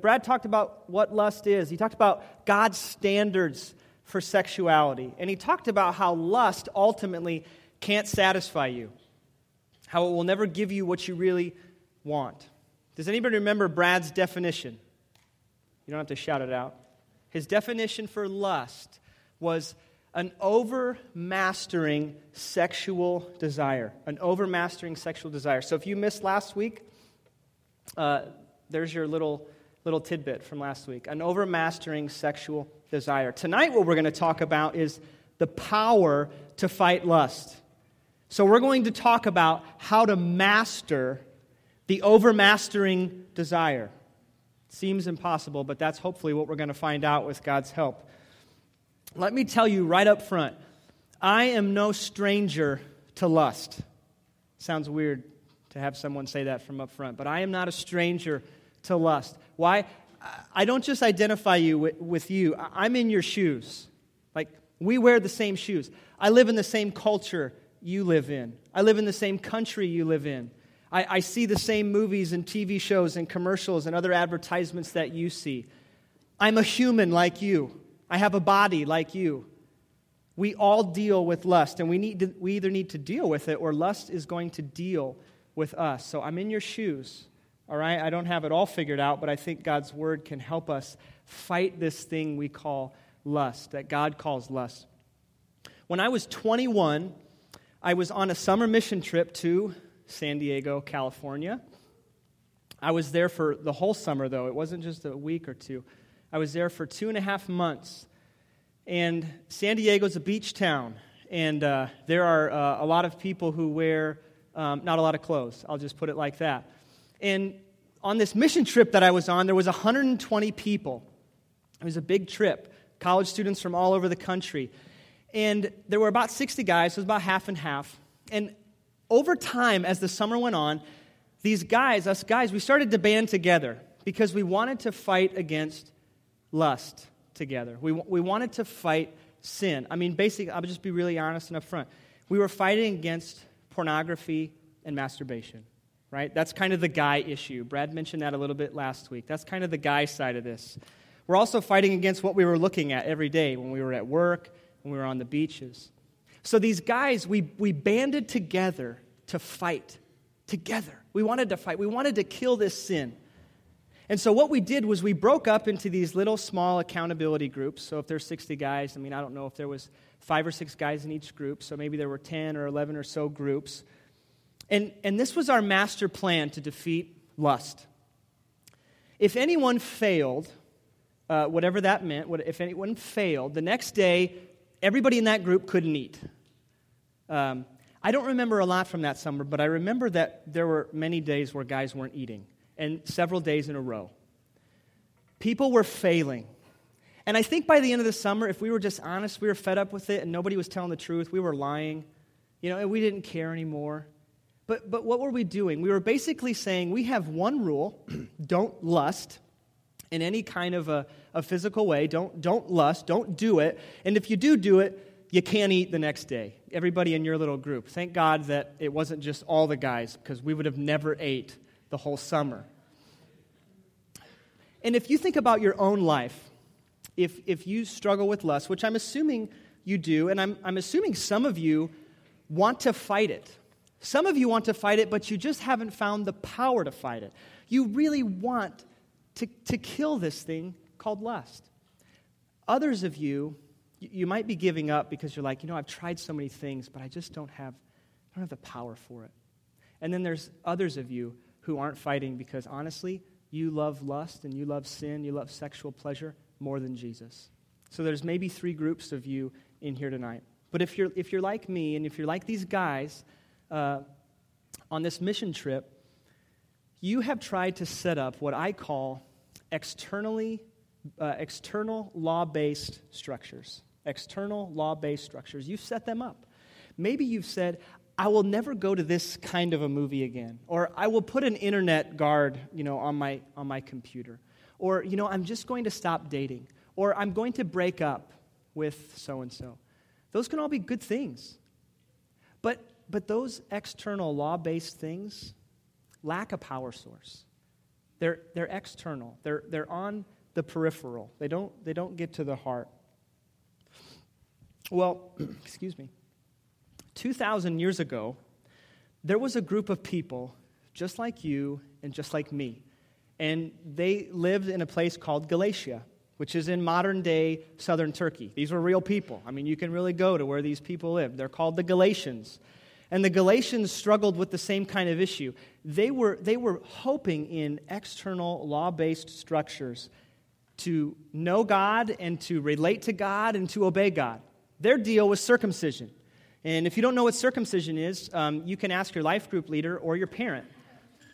Brad talked about what lust is. He talked about God's standards for sexuality. And he talked about how lust ultimately can't satisfy you, how it will never give you what you really want. Does anybody remember Brad's definition? You don't have to shout it out. His definition for lust was an overmastering sexual desire. An overmastering sexual desire. So if you missed last week, uh, there's your little little tidbit from last week an overmastering sexual desire. Tonight, what we're going to talk about is the power to fight lust. So, we're going to talk about how to master the overmastering desire. Seems impossible, but that's hopefully what we're going to find out with God's help. Let me tell you right up front I am no stranger to lust. Sounds weird to have someone say that from up front, but I am not a stranger to lust. Why? I don't just identify you with, you, I'm in your shoes. Like, we wear the same shoes. I live in the same culture you live in, I live in the same country you live in. I, I see the same movies and TV shows and commercials and other advertisements that you see. I'm a human like you. I have a body like you. We all deal with lust, and we, need to, we either need to deal with it or lust is going to deal with us. So I'm in your shoes. All right? I don't have it all figured out, but I think God's word can help us fight this thing we call lust, that God calls lust. When I was 21, I was on a summer mission trip to San Diego, California. I was there for the whole summer, though. It wasn't just a week or two. I was there for two and a half months. And San Diego's a beach town, and uh, there are uh, a lot of people who wear um, not a lot of clothes. I'll just put it like that. And on this mission trip that I was on, there was 120 people. It was a big trip, college students from all over the country. And there were about 60 guys, so it was about half and half. And over time, as the summer went on, these guys, us guys, we started to band together because we wanted to fight against lust together. We, we wanted to fight sin. I mean, basically, I'll just be really honest and upfront. We were fighting against pornography and masturbation right? That's kind of the guy issue. Brad mentioned that a little bit last week. That's kind of the guy side of this. We're also fighting against what we were looking at every day when we were at work, when we were on the beaches. So these guys, we, we banded together to fight together. We wanted to fight. We wanted to kill this sin. And so what we did was we broke up into these little small accountability groups. So if there's 60 guys, I mean, I don't know if there was five or six guys in each group. So maybe there were 10 or 11 or so groups. And, and this was our master plan to defeat lust. If anyone failed, uh, whatever that meant, what, if anyone failed, the next day, everybody in that group couldn't eat. Um, I don't remember a lot from that summer, but I remember that there were many days where guys weren't eating, and several days in a row. People were failing. And I think by the end of the summer, if we were just honest, we were fed up with it, and nobody was telling the truth. We were lying. You know, and we didn't care anymore. But, but what were we doing? We were basically saying we have one rule don't lust in any kind of a, a physical way. Don't, don't lust, don't do it. And if you do do it, you can't eat the next day. Everybody in your little group. Thank God that it wasn't just all the guys, because we would have never ate the whole summer. And if you think about your own life, if, if you struggle with lust, which I'm assuming you do, and I'm, I'm assuming some of you want to fight it. Some of you want to fight it, but you just haven't found the power to fight it. You really want to, to kill this thing called lust. Others of you, you might be giving up because you're like, you know, I've tried so many things, but I just don't have, I don't have the power for it. And then there's others of you who aren't fighting because honestly, you love lust and you love sin, you love sexual pleasure more than Jesus. So there's maybe three groups of you in here tonight. But if you're, if you're like me and if you're like these guys uh, on this mission trip, you have tried to set up what I call externally, uh, external law based structures. External law based structures. You've set them up. Maybe you've said, I will never go to this kind of a movie again. Or I will put an internet guard, you know, on my, on my computer. Or, you know, I'm just going to stop dating. Or I'm going to break up with so and so. Those can all be good things. But but those external law based things lack a power source. they're, they're external, they're, they're on the peripheral, they don't, they don't get to the heart. Well, excuse me. 2,000 years ago, there was a group of people just like you and just like me. And they lived in a place called Galatia, which is in modern day southern Turkey. These were real people. I mean, you can really go to where these people live. They're called the Galatians. And the Galatians struggled with the same kind of issue. They were, they were hoping in external law based structures to know God and to relate to God and to obey God. Their deal was circumcision. And if you don't know what circumcision is, um, you can ask your life group leader or your parent.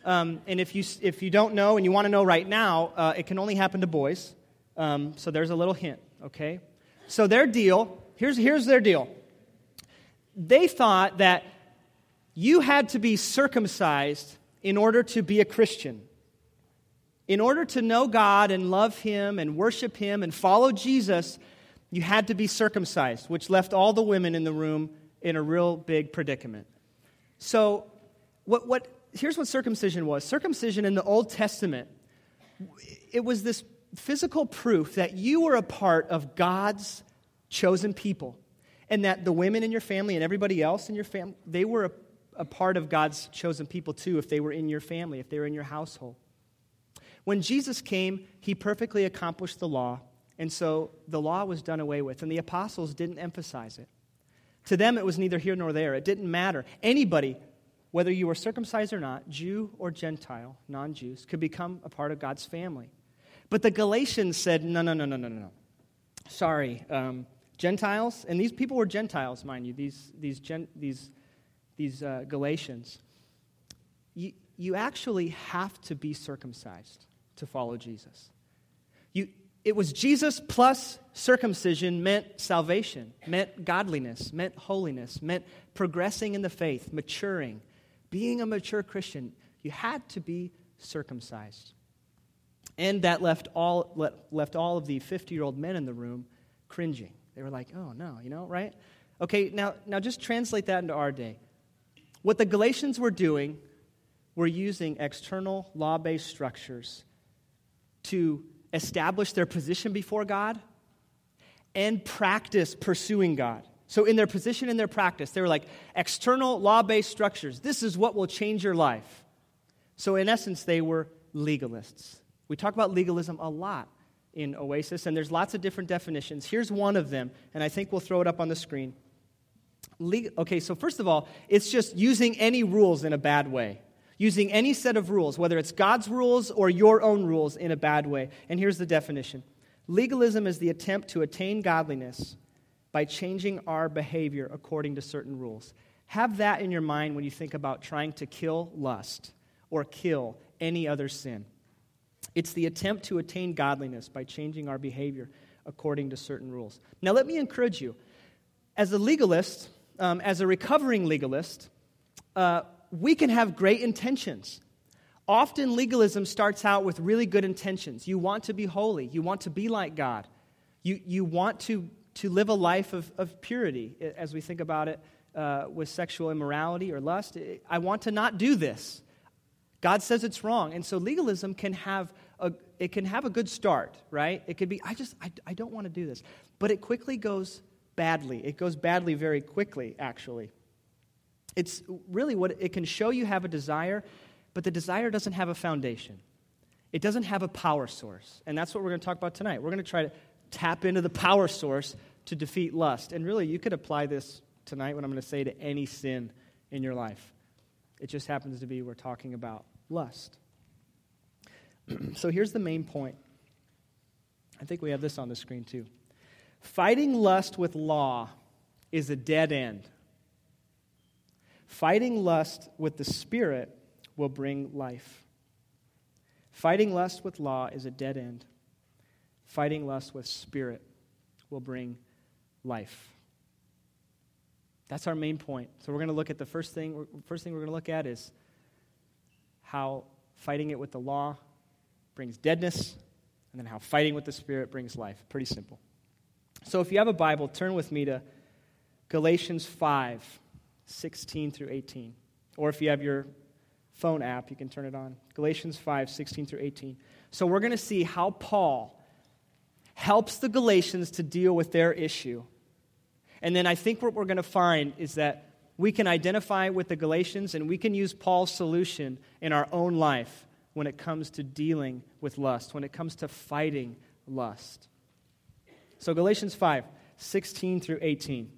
Um, and if you, if you don't know and you want to know right now, uh, it can only happen to boys. Um, so there's a little hint, okay? So their deal, here's, here's their deal. They thought that you had to be circumcised in order to be a Christian. In order to know God and love Him and worship Him and follow Jesus, you had to be circumcised, which left all the women in the room in a real big predicament. So, what, what, here's what circumcision was circumcision in the Old Testament, it was this physical proof that you were a part of God's chosen people and that the women in your family and everybody else in your family, they were a, a part of God's chosen people too if they were in your family, if they were in your household. When Jesus came, he perfectly accomplished the law, and so the law was done away with, and the apostles didn't emphasize it. To them, it was neither here nor there. It didn't matter. Anybody, whether you were circumcised or not, Jew or Gentile, non Jews, could become a part of God's family. But the Galatians said, no, no, no, no, no, no. No. Sorry. Um, Gentiles, and these people were Gentiles, mind you, these, these, gen, these, these uh, Galatians. You, you actually have to be circumcised to follow Jesus. You, it was Jesus plus circumcision meant salvation, meant godliness, meant holiness, meant progressing in the faith, maturing, being a mature Christian. You had to be circumcised. And that left all, left all of the 50 year old men in the room cringing. They were like, oh no, you know, right? Okay, now, now just translate that into our day. What the Galatians were doing were using external law based structures to establish their position before God and practice pursuing God. So, in their position and their practice, they were like external law based structures. This is what will change your life. So, in essence, they were legalists. We talk about legalism a lot in Oasis, and there's lots of different definitions. Here's one of them, and I think we'll throw it up on the screen. Okay, so first of all, it's just using any rules in a bad way using any set of rules, whether it's God's rules or your own rules, in a bad way. And here's the definition legalism is the attempt to attain godliness by changing our behavior according to certain rules. Have that in your mind when you think about trying to kill lust or kill any other sin. It's the attempt to attain godliness by changing our behavior according to certain rules. Now, let me encourage you. As a legalist, um, as a recovering legalist, uh, we can have great intentions. Often legalism starts out with really good intentions. You want to be holy, you want to be like God, you, you want to, to live a life of, of purity, as we think about it uh, with sexual immorality or lust. I want to not do this. God says it's wrong. And so legalism can have a, it can have a good start, right? It could be, I just, I, I don't want to do this. But it quickly goes badly. It goes badly very quickly, actually. It's really what it can show you have a desire, but the desire doesn't have a foundation. It doesn't have a power source. And that's what we're going to talk about tonight. We're going to try to tap into the power source to defeat lust. And really, you could apply this tonight, what I'm going to say, to any sin in your life. It just happens to be we're talking about lust. so here's the main point. I think we have this on the screen too. Fighting lust with law is a dead end. Fighting lust with the Spirit will bring life. Fighting lust with law is a dead end. Fighting lust with Spirit will bring life. That's our main point. So we're going to look at the first thing. First thing we're going to look at is how fighting it with the law brings deadness, and then how fighting with the Spirit brings life. Pretty simple. So if you have a Bible, turn with me to Galatians 5. 16 through 18. Or if you have your phone app, you can turn it on. Galatians 5 16 through 18. So we're going to see how Paul helps the Galatians to deal with their issue. And then I think what we're going to find is that we can identify with the Galatians and we can use Paul's solution in our own life when it comes to dealing with lust, when it comes to fighting lust. So, Galatians 5 16 through 18.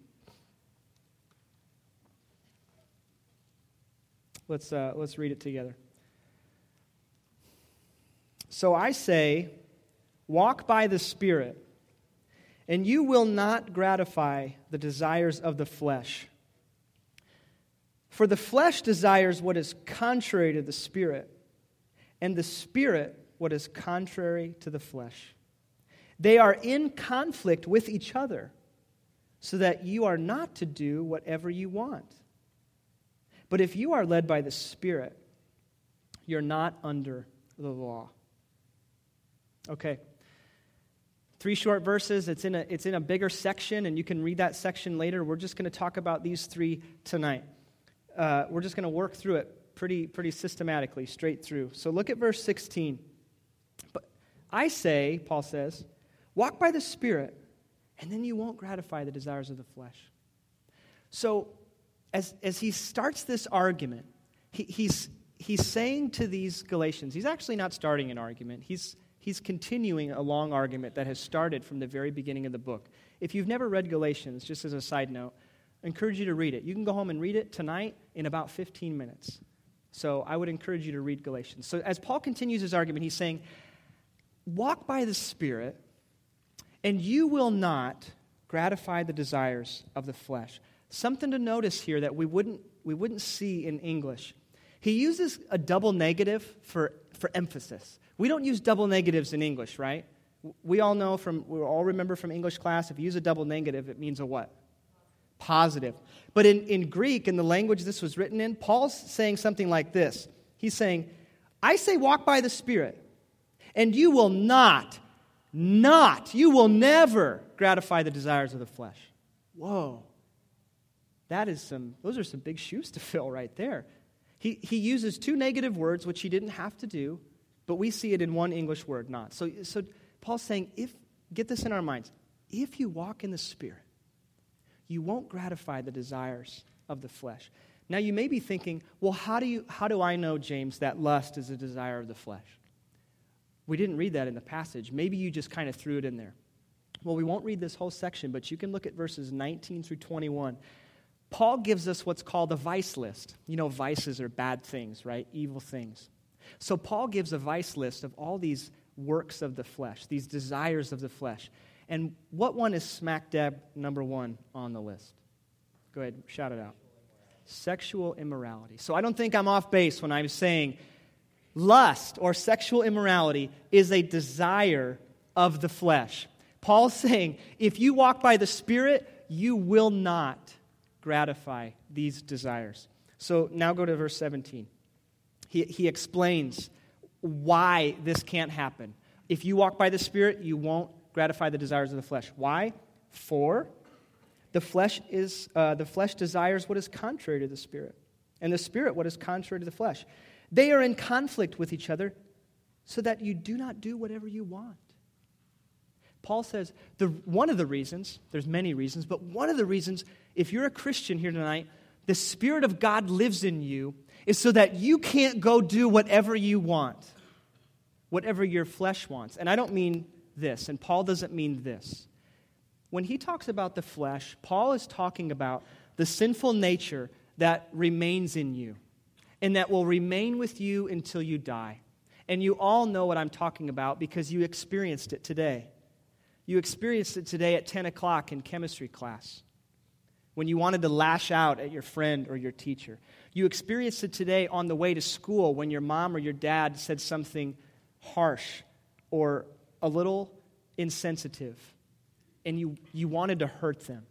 Let's, uh, let's read it together. So I say, walk by the Spirit, and you will not gratify the desires of the flesh. For the flesh desires what is contrary to the Spirit, and the Spirit what is contrary to the flesh. They are in conflict with each other, so that you are not to do whatever you want. But if you are led by the Spirit, you're not under the law. Okay. Three short verses. It's in a, it's in a bigger section, and you can read that section later. We're just going to talk about these three tonight uh, we're just going to work through it pretty, pretty systematically, straight through. So look at verse 16. But I say, Paul says, walk by the Spirit, and then you won't gratify the desires of the flesh. So as, as he starts this argument, he, he's, he's saying to these Galatians, he's actually not starting an argument. He's, he's continuing a long argument that has started from the very beginning of the book. If you've never read Galatians, just as a side note, I encourage you to read it. You can go home and read it tonight in about 15 minutes. So I would encourage you to read Galatians. So as Paul continues his argument, he's saying, Walk by the Spirit, and you will not gratify the desires of the flesh. Something to notice here that we wouldn't, we wouldn't see in English. He uses a double negative for, for emphasis. We don't use double negatives in English, right? We all know from, we all remember from English class, if you use a double negative, it means a what? positive. But in, in Greek, in the language this was written in, Paul's saying something like this He's saying, I say, walk by the Spirit, and you will not, not, you will never gratify the desires of the flesh. Whoa. That is some, those are some big shoes to fill right there. He, he uses two negative words, which he didn't have to do, but we see it in one English word, not. So, so Paul's saying, if, get this in our minds, if you walk in the Spirit, you won't gratify the desires of the flesh. Now, you may be thinking, well, how do, you, how do I know, James, that lust is a desire of the flesh? We didn't read that in the passage. Maybe you just kind of threw it in there. Well, we won't read this whole section, but you can look at verses 19 through 21. Paul gives us what's called a vice list. You know, vices are bad things, right? Evil things. So, Paul gives a vice list of all these works of the flesh, these desires of the flesh. And what one is smack dab number one on the list? Go ahead, shout it out. Sexual immorality. So I don't think I'm off base when I'm saying lust or sexual immorality is a desire of the flesh. Paul's saying if you walk by the Spirit, you will not gratify these desires. So now go to verse 17. He, he explains why this can't happen. If you walk by the Spirit, you won't gratify the desires of the flesh. Why? For the flesh is uh, the flesh desires what is contrary to the spirit, and the spirit what is contrary to the flesh. They are in conflict with each other, so that you do not do whatever you want. Paul says the, one of the reasons, there's many reasons, but one of the reasons, if you're a Christian here tonight, the Spirit of God lives in you, is so that you can't go do whatever you want, whatever your flesh wants. And I don't mean this, and Paul doesn't mean this. When he talks about the flesh, Paul is talking about the sinful nature that remains in you and that will remain with you until you die. And you all know what I'm talking about because you experienced it today. You experienced it today at 10 o'clock in chemistry class when you wanted to lash out at your friend or your teacher. You experienced it today on the way to school when your mom or your dad said something harsh or a little insensitive and you, you wanted to hurt them.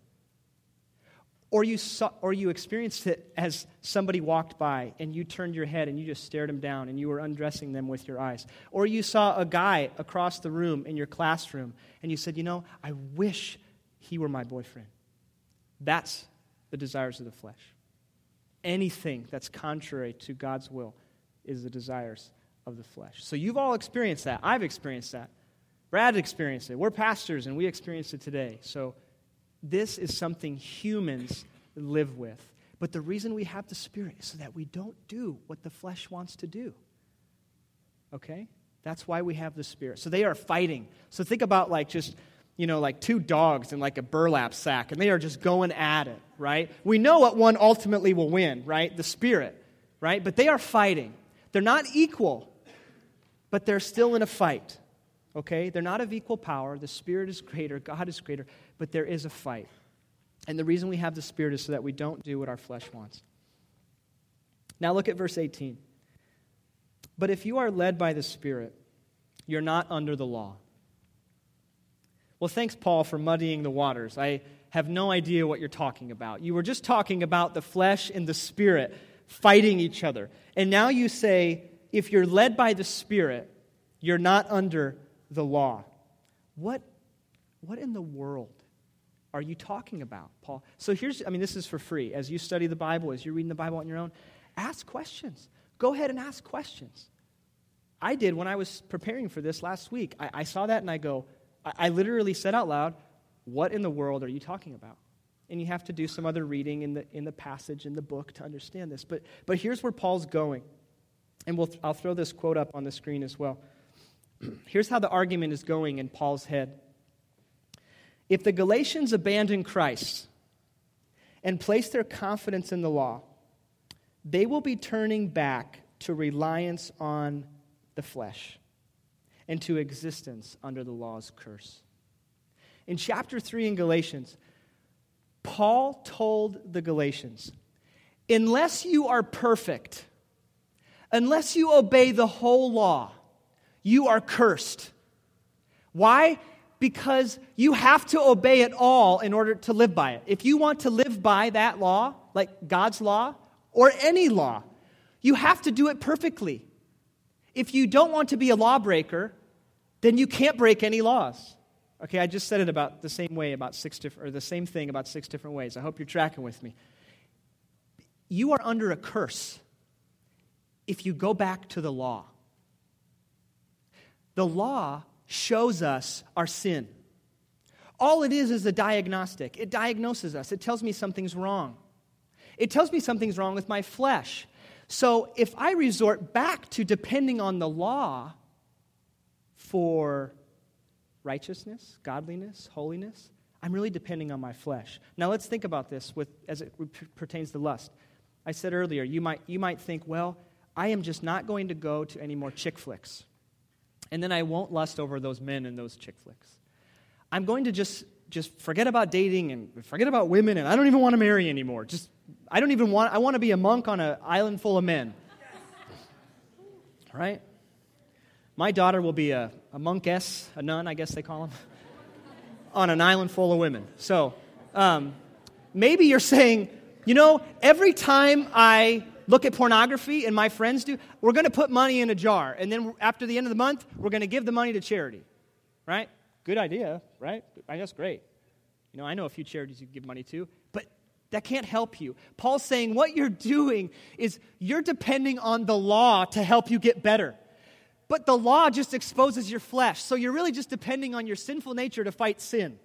Or you, saw, or you experienced it as somebody walked by and you turned your head and you just stared them down and you were undressing them with your eyes. Or you saw a guy across the room in your classroom and you said, You know, I wish he were my boyfriend. That's the desires of the flesh. Anything that's contrary to God's will is the desires of the flesh. So you've all experienced that. I've experienced that. Brad experienced it. We're pastors and we experience it today. So this is something humans live with. But the reason we have the Spirit is so that we don't do what the flesh wants to do. Okay? That's why we have the Spirit. So they are fighting. So think about like just, you know, like two dogs in like a burlap sack, and they are just going at it, right? We know what one ultimately will win, right? The Spirit, right? But they are fighting. They're not equal, but they're still in a fight. Okay? They're not of equal power. The Spirit is greater, God is greater, but there is a fight. And the reason we have the Spirit is so that we don't do what our flesh wants. Now look at verse 18. But if you are led by the Spirit, you're not under the law. Well, thanks, Paul, for muddying the waters. I have no idea what you're talking about. You were just talking about the flesh and the Spirit fighting each other. And now you say, if you're led by the Spirit, you're not under the law. What, what in the world are you talking about, Paul? So here's, I mean, this is for free. As you study the Bible, as you're reading the Bible on your own, ask questions. Go ahead and ask questions. I did when I was preparing for this last week. I, I saw that and I go, I, I literally said out loud, What in the world are you talking about? And you have to do some other reading in the, in the passage in the book to understand this. But, but here's where Paul's going. And we'll, I'll throw this quote up on the screen as well. Here's how the argument is going in Paul's head. If the Galatians abandon Christ and place their confidence in the law, they will be turning back to reliance on the flesh and to existence under the law's curse. In chapter 3 in Galatians, Paul told the Galatians, unless you are perfect, unless you obey the whole law, you are cursed. Why? Because you have to obey it all in order to live by it. If you want to live by that law, like God's law or any law, you have to do it perfectly. If you don't want to be a lawbreaker, then you can't break any laws. Okay, I just said it about the same way about six different or the same thing about six different ways. I hope you're tracking with me. You are under a curse if you go back to the law. The law shows us our sin. All it is is a diagnostic. It diagnoses us. It tells me something's wrong. It tells me something's wrong with my flesh. So if I resort back to depending on the law for righteousness, godliness, holiness, I'm really depending on my flesh. Now let's think about this with, as it pertains to lust. I said earlier, you might, you might think, well, I am just not going to go to any more chick flicks and then I won't lust over those men and those chick flicks. I'm going to just just forget about dating and forget about women and I don't even want to marry anymore. Just I don't even want I want to be a monk on an island full of men. Right? My daughter will be a, a monkess, a nun, I guess they call them, on an island full of women. So um, maybe you're saying, you know, every time I look at pornography and my friends do, we're going to put money in a jar. And then after the end of the month, we're going to give the money to charity. Right? Good idea, right? I guess great. You know, I know a few charities you can give money to, but that can't help you. Paul's saying what you're doing is you're depending on the law to help you get better. But the law just exposes your flesh. So you're really just depending on your sinful nature to fight sin.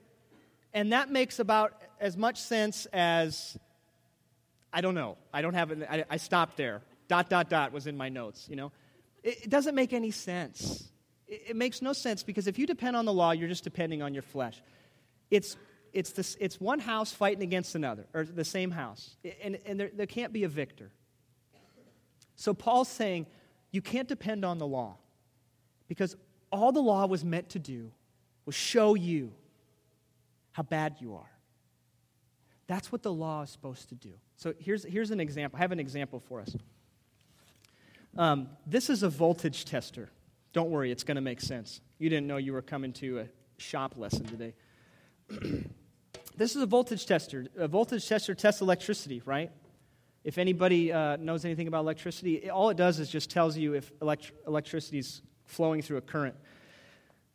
And that makes about as much sense as I don't know. I don't have it. I, I stopped there. Dot, dot, dot was in my notes, you know. It, it doesn't make any sense. It, it, makes no sense because if you depend on the law, you're just depending on your flesh. It's, it's, this, it's one house fighting against another, or the same house. And, and there, there can't be a victor. So Paul's saying you can't depend on the law because all the law was meant to do was show you how bad you are. That's what the law is supposed to do. So here's, here's an example. I have an example for us. Um, this is a voltage tester. Don't worry, it's going to make sense. You didn't know you were coming to a shop lesson today. this is a voltage tester. A voltage tester tests electricity, right? If anybody uh, knows anything about electricity, all it does is just tells you if elect- electricity is flowing through a current.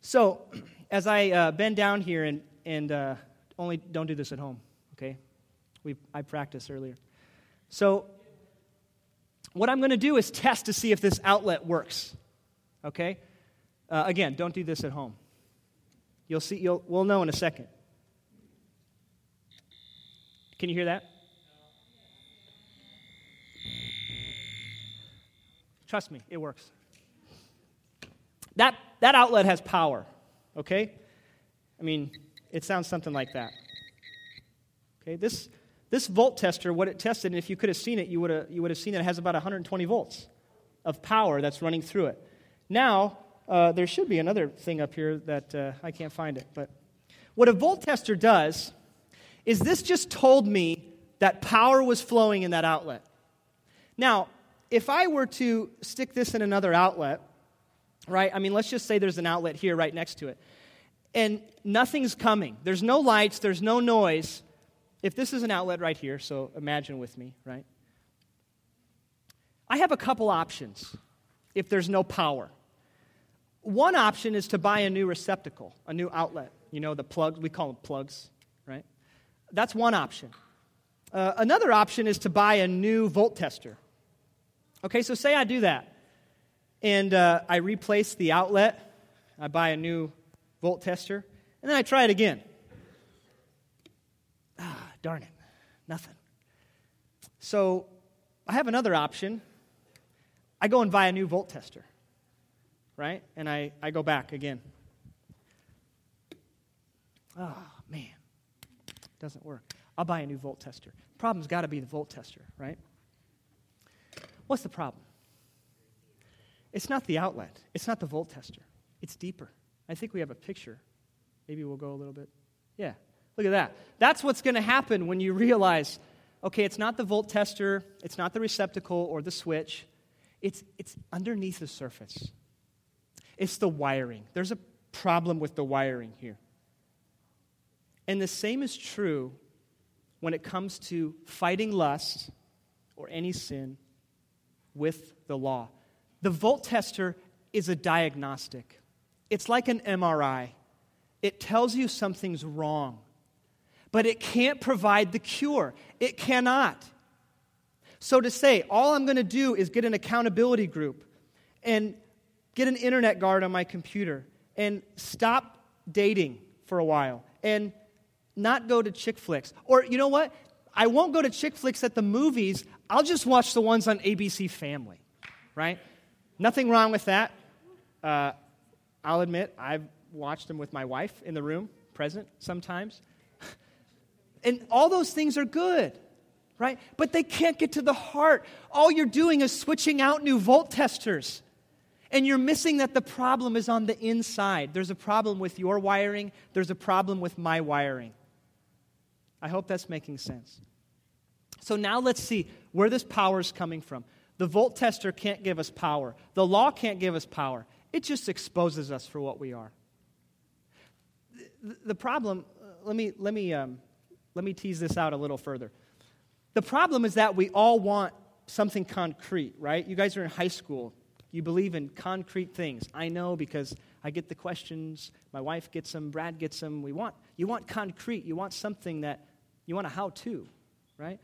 So, as I uh, bend down here and, and uh, only don't do this at home, okay? We, I practiced earlier. So what I'm going to do is test to see if this outlet works. Okay? Uh, again, don't do this at home. You'll see, you'll, we'll know in a second. Can you hear that? Trust me, it works. That, that outlet has power, okay? I mean, it sounds something like that. Okay, this, this volt tester, what it tested, and if you could have seen it, you would have, you would have seen it has about 120 volts of power that's running through it. Now, uh, there should be another thing up here that uh, I can't find it. But what a volt tester does is this just told me that power was flowing in that outlet. Now, if I were to stick this in another outlet, right? I mean, let's just say there's an outlet here right next to it, and nothing's coming. There's no lights, there's no noise. If this is an outlet right here, so imagine with me, right? I have a couple options if there's no power. One option is to buy a new receptacle, a new outlet. You know, the plugs, we call them plugs, right? That's one option. Uh, another option is to buy a new volt tester. Okay, so say I do that, and uh, I replace the outlet, I buy a new volt tester, and then I try it again. Darn it, nothing. So I have another option. I go and buy a new volt tester right? And I, I go back again. Oh, man. Doesn't work. I'll buy a new volt tester. Problem's got to be the volt tester, right? What's the problem? It's not the outlet, it's not the volt tester. It's deeper. I think we have a picture. Maybe we'll go a little bit. Yeah, look at that. That's what's going to happen when you realize okay, it's not the volt tester, it's not the receptacle or the switch, it's, it's underneath the surface. It's the wiring. There's a problem with the wiring here. And the same is true when it comes to fighting lust or any sin with the law. The volt tester is a diagnostic, it's like an MRI. It tells you something's wrong, but it can't provide the cure. It cannot. So to say, all I'm going to do is get an accountability group and get an internet guard on my computer and stop dating for a while and not go to chick flicks. Or, you know what? I won't go to chick flicks at the movies. I'll just watch the ones on ABC Family, right? Nothing wrong with that. Uh, I'll admit, I've watched them with my wife in the room, present sometimes. And all those things are good, right? But they can't get to the heart. All you're doing is switching out new volt testers. And you're missing that the problem is on the inside. There's a problem with your wiring, there's a problem with my wiring. I hope that's making sense. So now let's see where this power is coming from. The volt tester can't give us power, the law can't give us power. It just exposes us for what we are. The, problem, uh, let me, let, me, um, let me tease this out a little further. The problem is that we all want something concrete, right? You guys are in high school. You believe in concrete things. I know because I get the questions. My wife gets them. Brad gets them. We want, you want concrete. You want something that, you want a how to, right?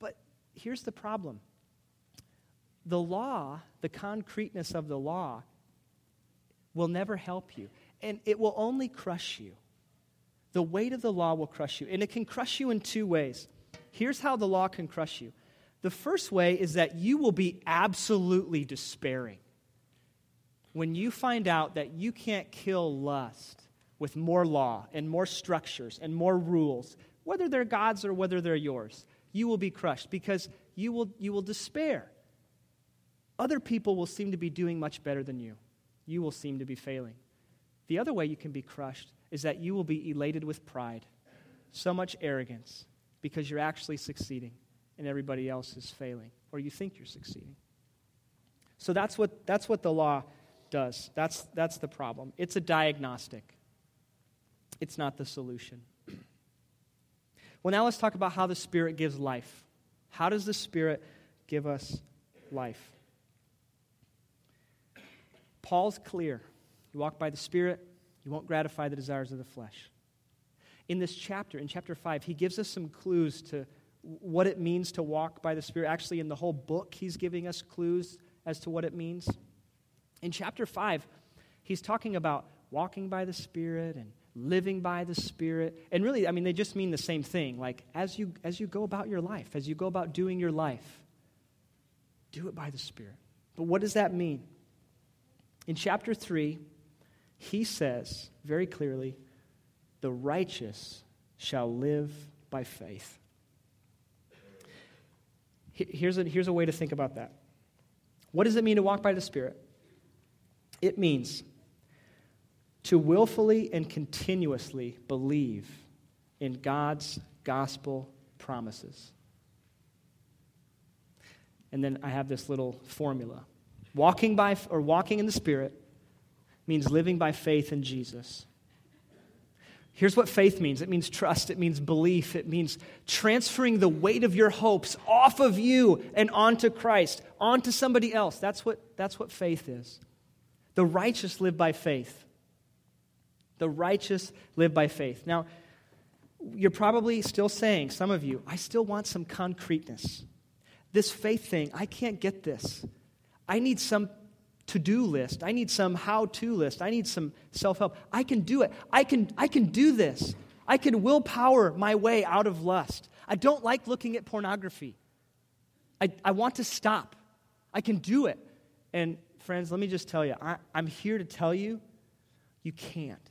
But here's the problem the law, the concreteness of the law, will never help you. And it will only crush you. The weight of the law will crush you. And it can crush you in two ways. Here's how the law can crush you the first way is that you will be absolutely despairing when you find out that you can't kill lust with more law and more structures and more rules, whether they're God's or whether they're yours. You will be crushed because you will, you will despair. Other people will seem to be doing much better than you. You will seem to be failing. The other way you can be crushed is that you will be elated with pride, so much arrogance, because you're actually succeeding and everybody else is failing, or you think you're succeeding. So that's what, that's what the law does. That's, that's the problem. It's a diagnostic, it's not the solution. Well, now let's talk about how the Spirit gives life. How does the Spirit give us life? Paul's clear. You walk by the Spirit, you won't gratify the desires of the flesh. In this chapter, in chapter 5, he gives us some clues to what it means to walk by the Spirit. Actually, in the whole book, he's giving us clues as to what it means. In chapter 5, he's talking about walking by the Spirit and living by the Spirit. And really, I mean, they just mean the same thing. Like, as you, as you go about your life, as you go about doing your life, do it by the Spirit. But what does that mean? In chapter 3, he says very clearly, the righteous shall live by faith. Here's a, here's a way to think about that. What does it mean to walk by the Spirit? It means to willfully and continuously believe in God's gospel promises. And then I have this little formula. Walking by or walking in the spirit means living by faith in Jesus. Here's what faith means it means trust, it means belief, it means transferring the weight of your hopes off of you and onto Christ, onto somebody else. That's what, that's what faith is. The righteous live by faith. The righteous live by faith. Now, you're probably still saying, some of you, I still want some concreteness. This faith thing, I can't get this. I need some to do list. I need some how to list. I need some self help. I can do it. I can, I can do this. I can willpower my way out of lust. I don't like looking at pornography. I, I want to stop. I can do it. And friends, let me just tell you, I, I'm here to tell you, you can't.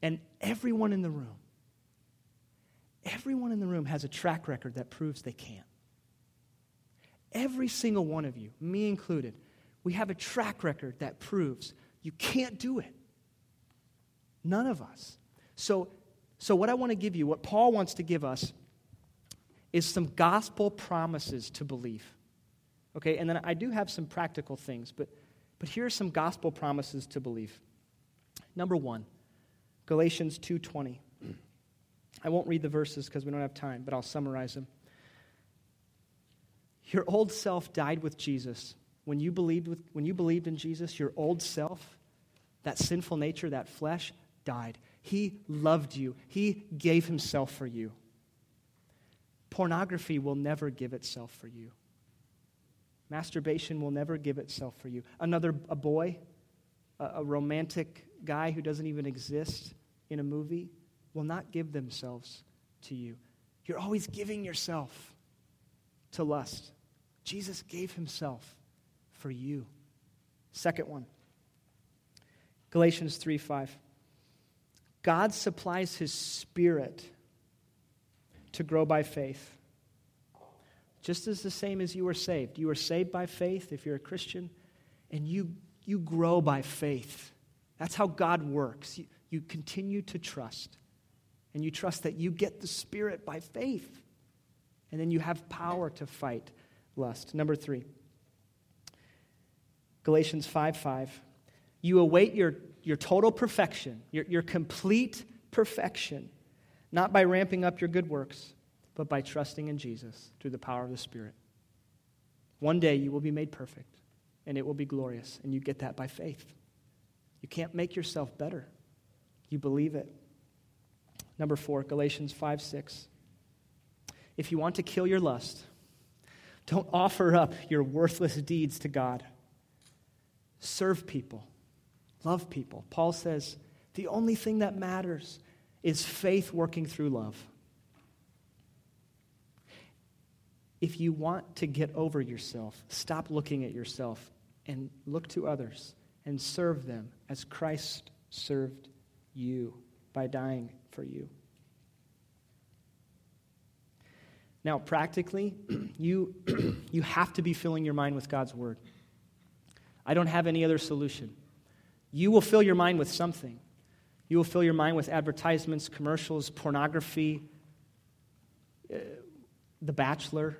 And everyone in the room, everyone in the room has a track record that proves they can't. Every single one of you, me included, we have a track record that proves you can't do it. None of us. So, so what I want to give you, what Paul wants to give us, is some gospel promises to believe. Okay, and then I do have some practical things, but, but here are some gospel promises to believe. Number one, Galatians 2:20. I won't read the verses because we don't have time, but I'll summarize them. Your old self died with Jesus. When you believed with, when you believed in Jesus, your old self, that sinful nature, that flesh, died. He loved you. He gave himself for you. Pornography will never give itself for you. Masturbation will never give itself for you. Another a boy, a, a romantic guy who doesn't even exist in a movie will not give themselves to you. You're always giving yourself to lust. Jesus gave himself for you. Second one Galatians 3 5. God supplies his spirit to grow by faith. Just as the same as you were saved. You were saved by faith if you're a Christian, and you, you grow by faith. That's how God works. You, you continue to trust. And you trust that you get the Spirit by faith. And then you have power to fight lust. Number three, Galatians 5 5. You await your, your total perfection, your, your complete perfection, not by ramping up your good works, but by trusting in Jesus through the power of the Spirit. One day you will be made perfect, and it will be glorious, and you get that by faith. You can't make yourself better. You believe it. Number four, Galatians 5 6. If you want to kill your lust, don't offer up your worthless deeds to God. Serve people, love people. Paul says the only thing that matters is faith working through love. If you want to get over yourself, stop looking at yourself and look to others and serve them as Christ served you by dying for you. Now, practically, you, you have to be filling your mind with God's Word. I don't have any other solution. You will fill your mind with something. You will fill your mind with advertisements, commercials, pornography, uh, The Bachelor.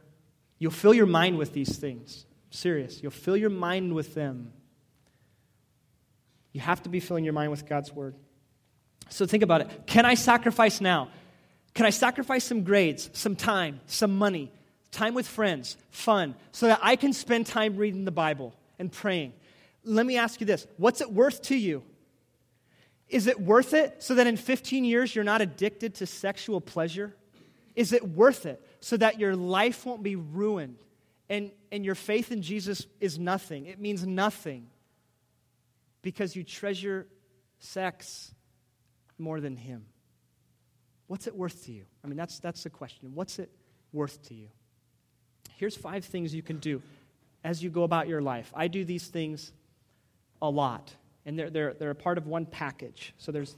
You'll fill your mind with these things. serious. You'll fill your mind with them. You have to be filling your mind with God's Word. So think about it. Can I sacrifice now? Can I sacrifice some grades, some time, some money, time with friends, fun, so that I can spend time reading the Bible and praying? Let me ask you this what's it worth to you? Is it worth it so that in 15 years you're not addicted to sexual pleasure? is it worth it so that your life won't be ruined and, and your faith in Jesus is nothing? It means nothing because you treasure sex more than Him. What's it worth to you? I mean, that's, that's the question. What's it worth to you? Here's five things you can do as you go about your life. I do these things a lot, and they're, they're, they're a part of one package. So there's,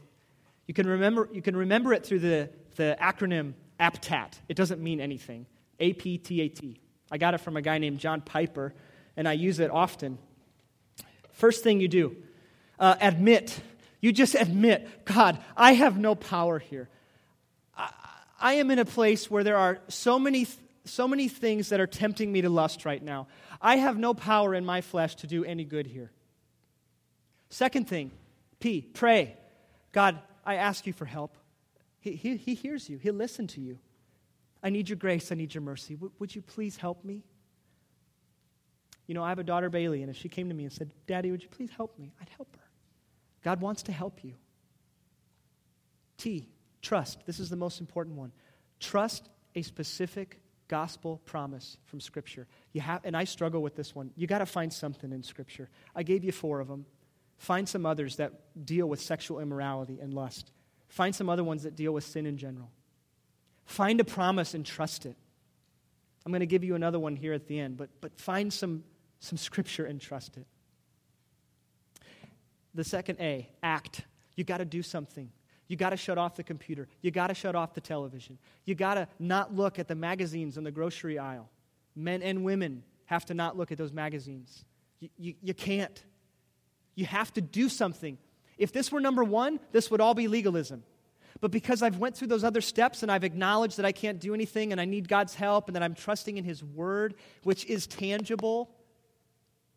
you can remember, you can remember it through the, the acronym APTAT. It doesn't mean anything. A P T A T. I got it from a guy named John Piper, and I use it often. First thing you do, uh, admit. You just admit, God, I have no power here. I, I am in a place where there are so many, so many things that are tempting me to lust right now. I have no power in my flesh to do any good here. Second thing, P, pray. God, I ask you for help. He, he, he hears you, He'll listen to you. I need your grace, I need your mercy. W- would you please help me? You know, I have a daughter, Bailey, and if she came to me and said, Daddy, would you please help me? I'd help her. God wants to help you. T, trust. This is the most important one. Trust a specific gospel promise from Scripture. You have, and I struggle with this one. You got to find something in Scripture. I gave you four of them. Find some others that deal with sexual immorality and lust. Find some other ones that deal with sin in general. Find a promise and trust it. I'm going to give you another one here at the end, but, but find some, some scripture and trust it. The second A, act. You got to do something. You got to shut off the computer. You got to shut off the television. You got to not look at the magazines in the grocery aisle. Men and women have to not look at those magazines. You, you, you can't. You have to do something. If this were number one, this would all be legalism. But because I've went through those other steps and I've acknowledged that I can't do anything and I need God's help and that I'm trusting in His Word, which is tangible,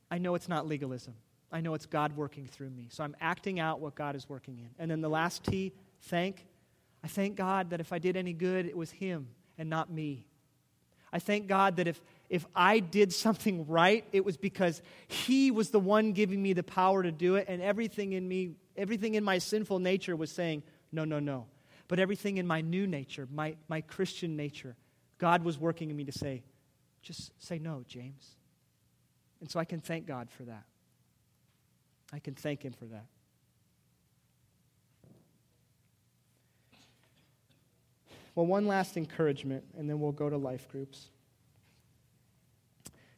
I know it's not legalism. I know it's God working through me. So I'm acting out what God is working in. And then the last T, thank. I thank God that if I did any good, it was Him and not me. I thank God that if, if I did something right, it was because He was the one giving me the power to do it, and everything in me, everything in my sinful nature was saying, no, no, no. But everything in my new nature, my, my Christian nature, God was working in me to say, just say no, James. And so I can thank God for that. I can thank Him for that. Well, one last encouragement, and then we'll go to life groups.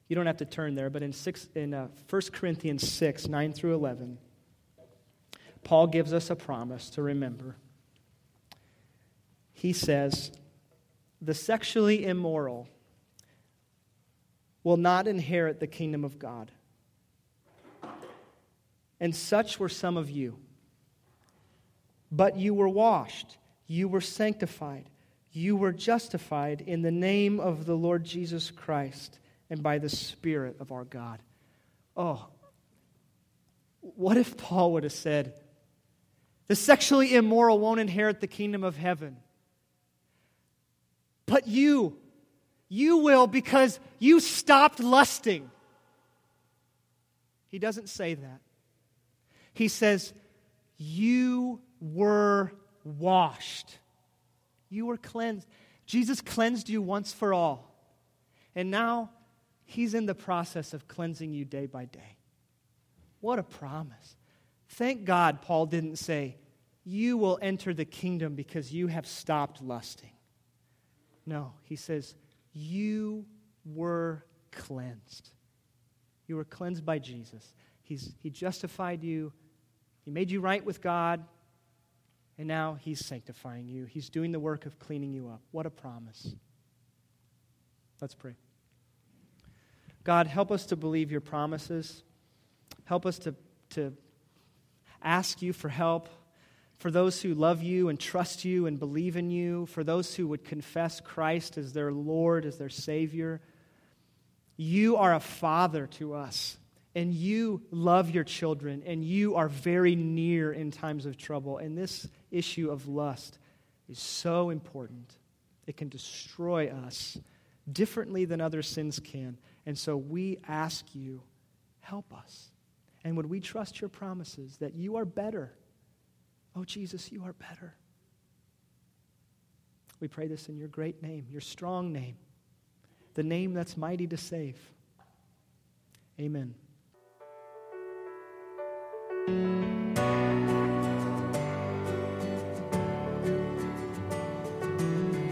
You don't have to turn there, but in, six, in uh, 1 Corinthians 6, 9 through 11, Paul gives us a promise to remember. He says, The sexually immoral will not inherit the kingdom of God. And such were some of you. But you were washed, you were sanctified, you were justified in the name of the Lord Jesus Christ and by the Spirit of our God. Oh, what if Paul would have said, The sexually immoral won't inherit the kingdom of heaven? But you, you will because you stopped lusting. He doesn't say that. He says, You were washed. You were cleansed. Jesus cleansed you once for all. And now he's in the process of cleansing you day by day. What a promise. Thank God Paul didn't say, You will enter the kingdom because you have stopped lusting. No, he says, You were cleansed. You were cleansed by Jesus. He's, he justified you, He made you right with God, and now He's sanctifying you. He's doing the work of cleaning you up. What a promise. Let's pray. God, help us to believe your promises. Help us to, to ask you for help. For those who love you and trust you and believe in you, for those who would confess Christ as their Lord, as their Savior, you are a father to us and you love your children, and you are very near in times of trouble. And this issue of lust is so important. It can destroy us differently than other sins can. And so we ask you, help us. And would we trust your promises that you are better? Oh, Jesus, you are better. We pray this in your great name, your strong name, the name that's mighty to save. Amen.